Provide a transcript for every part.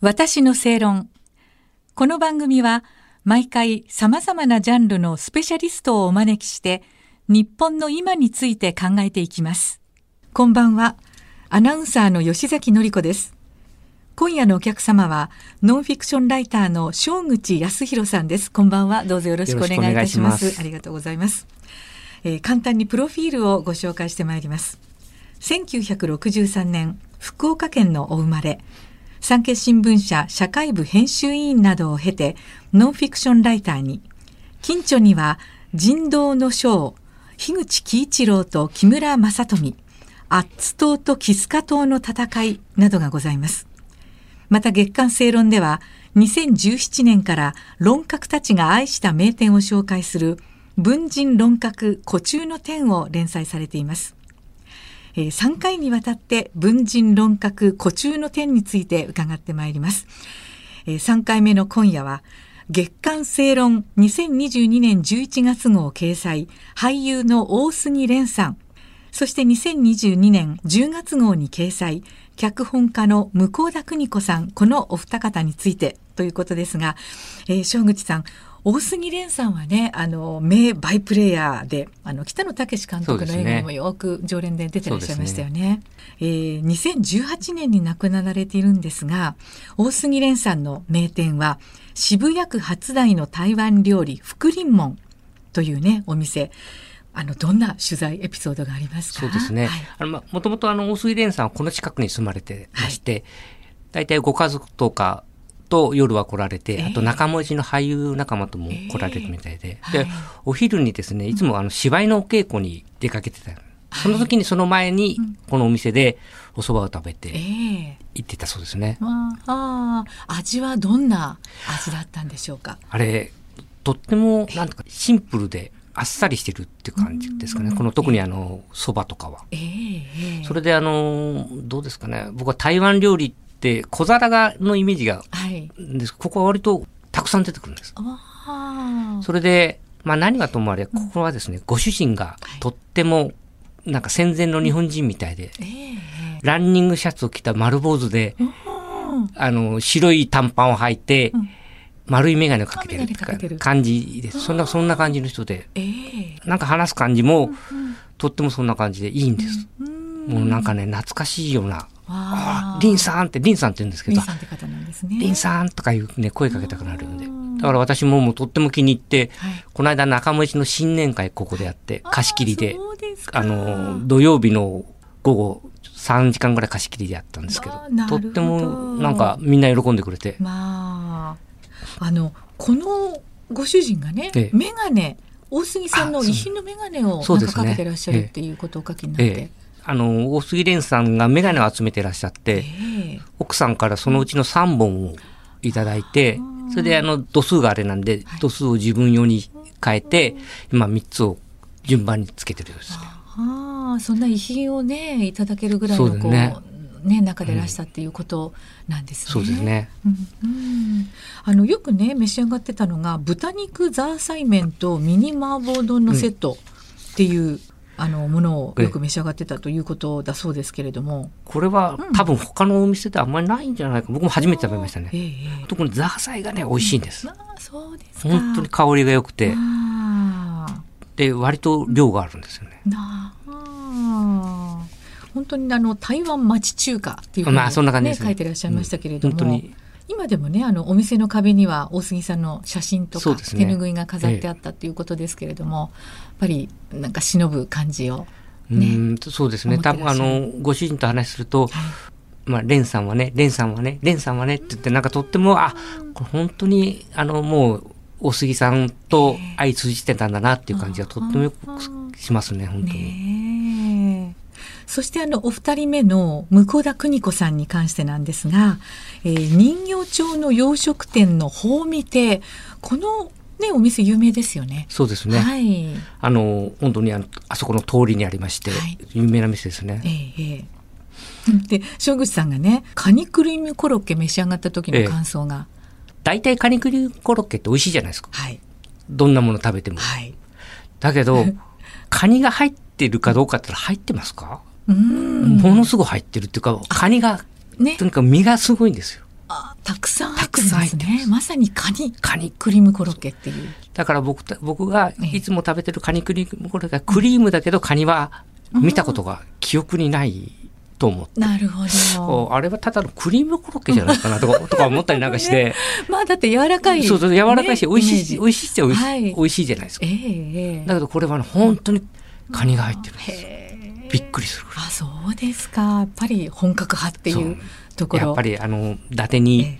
私の正論。この番組は毎回様々なジャンルのスペシャリストをお招きして日本の今について考えていきます。こんばんは。アナウンサーの吉崎のり子です。今夜のお客様はノンフィクションライターの正口康弘さんです。こんばんは。どうぞよろしくお願いいたします。ますありがとうございます。えー簡単にプロフィールをご紹介してまいります。1963年、福岡県のお生まれ。産経新聞社社会部編集委員などを経て、ノンフィクションライターに。近所には、人道の章、樋口喜一郎と木村正富、アッツ島とキスカ島の戦いなどがございます。また月刊正論では2017年から論客たちが愛した名店を紹介する文人論客古中の典を連載されています。え3回にわたって文人論客古中の典について伺ってまいります。え3回目の今夜は月刊正論2022年11月号掲載俳優の大杉蓮さんそして2022年10月号に掲載脚本家の向田邦子さんこのお二方についてということですが、えー、正口さん大杉蓮さんはねあの名バイプレイヤーであの北野武監督の映画にもよく常連で出てらっしゃいましたよね。えー2018年に亡くなられているんですが大杉蓮さんの名店は渋谷区初台の台湾料理福臨門というねお店。あのどんな取材エピソードがありますか？そうですね。はい。あの、ま、もともとあの、大杉蓮さんはこの近くに住まれてまして、大体ご家族とかと夜は来られて、ええあと仲間内の俳優仲間とも来られるみたいで、ではい、お昼にですね、いつもあの、芝居のお稽古に出かけてた。その時にその前に、このお店でお蕎麦を食べえてえ行ってたそうですね。まあ、あー味はどんな味だったんでしょうか？あれ、とっても、なんとか、シンプルで、あっさりしてるって感じですかね。この特にあの、蕎麦とかは。ええええそれであの、どうですかね。僕は台湾料理って小皿がのイメージが、はい。です。ここは割とたくさん出てくるんです。それで、まあ何はともあれ、ここはですね、ご主人がとっても、なんか戦前の日本人みたいで、えええランニングシャツを着た丸坊主で、えうん。あの、白い短パンを履いて、うん。丸い眼鏡をかけてるてる。感じです。そんな、そんな感じの人で、ええ。なんか話す感じも、とってもそんな感じでいいんです。うん。もうなんかね、懐かしいような、ああリンさんって、リンさんって言うんですけど。リン、さんって方なんですね。リンさんとかいうね、声かけたくなるん。で。だから私ももうとっても気に入って、はい。この間仲間内の新年会ここでやって、貸し切りで、あの、土曜日の午後3時間ぐらい貸し切りでやったんですけどど。とってもなんかみんな喜んでくれて、まあ、あの、このご主人がね、ええ。メガネ、大杉さんの遺品のメガネをかけてらっしゃるっていうことをお書きになって。ええ、あの、大杉蓮さんがメガネを集めてらっしゃって、ええ奥さんからそのうちの3本をいただいて、それであの、度数があれなんで、度数を自分用に変えて、今3つを順番につけてるようですね。ああ、そんな遺品をね、いただけるぐらいのこう、ねね、中でらしたっていうことなんですね。そうですね。うんうんあのよくね召し上がってたのが豚肉ザーサイ麺とミニ麻婆丼のセットっていう、あのものをよく召し上がってたということだそうですけれども、これは多分他のお店ではあんまりないんじゃないか。僕も初めて食べましたね。ええええ特にザーサイがね、美味しいんです。まあそうですか本当に香りが良くて、で、割と量があるんですよね。本当にあの台湾町中華っていうふうに、まあそんな感じですね書いてらっしゃいましたけれども、本当に。今でもねあのお店の壁には大杉さんの写真とか、ね手ぬぐいが飾ってあったっていうことですけれども、やっぱりなんか忍ぶ感じを、うーんそうですね。多分あの、ご主人と話すると、まあ、レンさんはね、レンさんはね、レンさんはねって言って、なんかとっても、あ、これ本当に、あの、もう、大杉さんと相通じてたんだなっていう感じがとってもよくしますね、本当に。ねえそしてあのお二人目の向田邦子さんに関してなんですが、えー人形町の洋食店の宝見亭このねお店有名ですよね。そうですね。はい。あの、本当にあの、あそこの通りにありまして、はい有名な店ですね。ええええで正口さんがねカニクリームコロッケ召し上がった時の感想が、大体カニクリコロッケって美味しいじゃないですか。はいどんなもの食べても。はいだけど、カニが入ってるかどうかって入ってますか、ものすごい入ってるっていうか、カニが、ねとにかく身がすごいんですよ。あたくさん入たくってますね。まさにカニ、カニ。クリームコロッケっていう。だから僕た、僕がええいつも食べてるカニクリームコロッケがクリームだけどカニは見たことが記憶にないと思って。なるほど。あれはただのクリームコロッケじゃないかなとか、とか思ったりなんかして。まあだって柔らかい。そうそう、柔らかいし、ね美味しいし、美味しいっちゃ美味しい、はい美味しいじゃないですか。ええええだけどこれはね、本当にカニが入ってるんです。へえびっくりするぐらい。あ、そうですか。やっぱり本格派っていそううところ。やっぱりあの、伊達にえ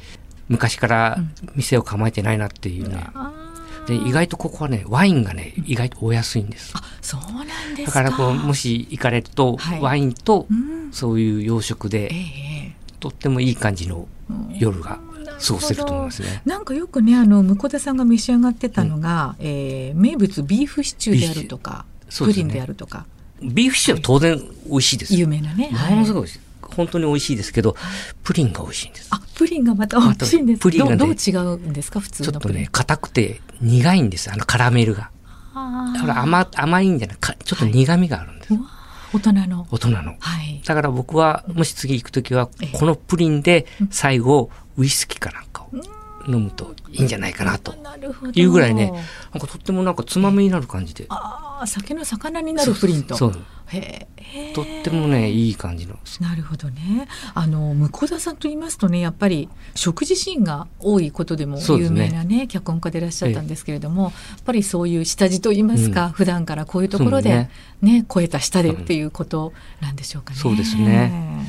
昔から店を構えてないなっていうね。あで、意外とここはね、ワインがね、意外とお安いんです。あ、そうなんですだか。からこう、もし行かれると、はいワインとうん、そういう洋食ええで、えとってもいい感じの夜が過ごせると思いますね。えなんかよくね、あの、向田さんが召し上がってたのが、えー名物ビーフシチューであるとか、プリンであるとか、ビーフシチューは当然美味しいですよ。有名なね。ものすはいごい美味しい。本当に美味しいですけど、プリンが美味しいんです。あ、プリンがまた美味しいんですプリンがねどう違うんですか普通のプリン。ちょっとね、硬くて苦いんです。あのカラメルが。だから甘、甘いんじゃないか、ちょっと苦味があるんです。大人の。大人の。はい。だから僕は、もし次行くときはええ、このプリンで最後、ウイスキーかなんかを飲むといいんじゃないかなと。いうぐらいね、なんかとってもなんかつまみになる感じで。ああ、酒の魚になるプリンと。そうへえ。とってもね、いい感じの。なるほどね。あの向田さんと言いますとね、やっぱり食事シーンが多いことでも有名なね脚本家でいらっしゃったんですけれども、やっぱりそういう下地と言いますか、うん普段からこういうところでねね超えた下でっていうことなんでしょうかね。そうですね。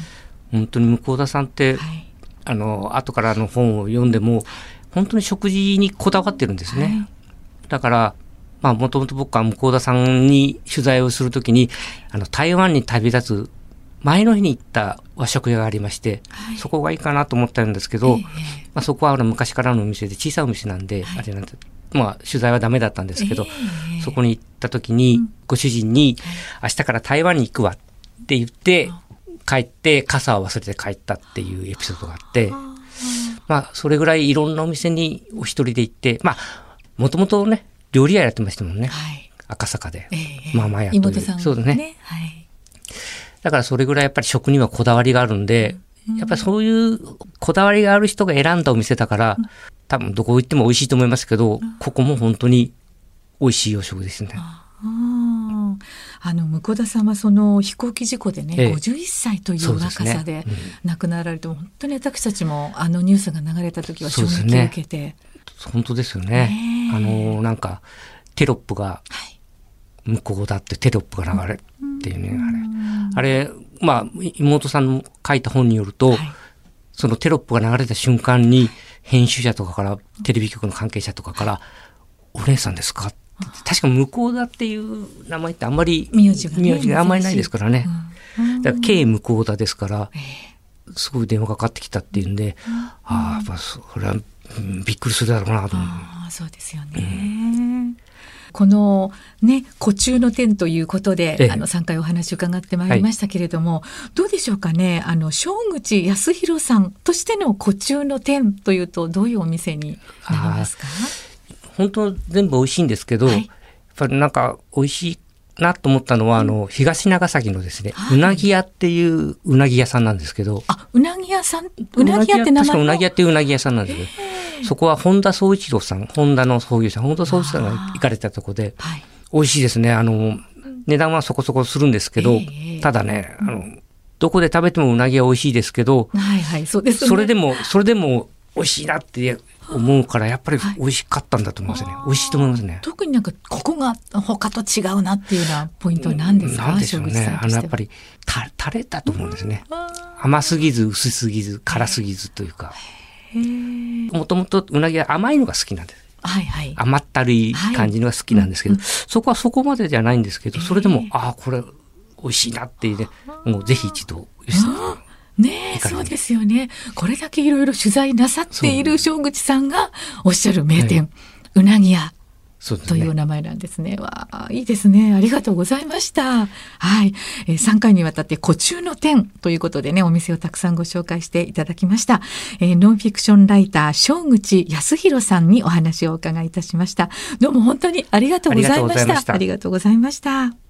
本当に向田さんって、はい。あの、後からの本を読んでも、本当に食事にこだわってるんですね。はい。だから、まあ、もともと僕は向田さんに取材をするときに、あの、台湾に旅立つ前の日に行った和食屋がありまして、はい。そこがいいかなと思ったんですけど、ええまあ、そこはあの昔からのお店で小さいお店なんで、はい。あれなんで、まあ、取材はダメだったんですけど、ええそこに行った時に、うん。ご主人に、明日から台湾に行くわって言って、帰って傘を忘れて帰ったっていうエピソードがあって、まあ、それぐらいいろんなお店にお一人で行って、まあ、もともとね、料理屋やってましたもんね。はい。赤坂で。ええママ屋という妹さんそうですねはい。だからそれぐらいやっぱり食にはこだわりがあるんで、やっぱりそういうこだわりがある人が選んだお店だから、多分どこ行っても美味しいと思いますけど、ここも本当に美味しい洋食ですね。あーあの向田さんはその飛行機事故でね、ええ。51歳といそう若さでうん。亡くなられて、本当に私たちもあのニュースが流れた時は衝撃をそうですね。受けて、本当ですよね。ねえ。あの、なんか、テロップがはい。向こうだってテロップが流れっていうね、あれ。あれ、まあ、妹さんの書いた本によると、はい。そのテロップが流れた瞬間に、編集者とかから、テレビ局の関係者とかから、お姉さんですかって 確か向こうだっていう名前ってあんまり、名字がね名字があんまりないですからね。うんだから、K 向こうだですから、えすごい電話かかってきたっていうんで、ああ、やっぱそれは、うんびっくりするだろうなと思う。ああそうですよね。このね古中の点ということで、ええ。あの3回お話伺ってまいりましたけれども、どうでしょうかね？あの正口康弘さんとしての古中の点というとどういうお店になりますか？本当全部美味しいんですけど、はい。やっぱりなんか美味しいなと思ったのは、あの、東長崎のですね、はい。うなぎ屋っていううなぎ屋さんなんですけど、あうなぎ屋さん？うなぎ屋って名前確かうなぎ屋のっていううなぎ屋さんなんですけど、そこは本田宗一郎さん、本田の創業者、本田宗一郎さんが行かれたとこで、はい。美味しいですね。あの、値段はそこそこするんですけど、ええ。ただね、あの、どこで食べてもうなぎは美味しいですけど、はいはいそうですね。それでも、それでも美味しいなって思うから、やっぱりはい。美味しかったんだと思いますね。美味しいと思いますね。特になんかここが他と違うなっていうようなポイントは何ですか、なんでしょう。ね。あの、やっぱり、た、タレだと思うんですね。甘すぎず、薄すぎず、辛すぎずというか。もともとうなぎは甘いのが好きなんです。はいはい。甘ったるい感じのが好きなんですけど、そこはそこまでじゃないんですけど、それでも、ああ、これ、美味しいなっていうね、もうぜひ一度、ねそうですよね。これだけいろいろ取材なさっている正口さんがおっしゃる名店、うなぎ屋そうですという。名前なんですね。わあ、いいですね。ありがとうございました。はい。えー、3回にわたって古中の店ということでね、お店をたくさんご紹介していただきました。えーノンフィクションライター、正口康弘さんにお話をお伺いいたしました。どうも本当にありがとうございました。ありがとうございましたありがとうございました。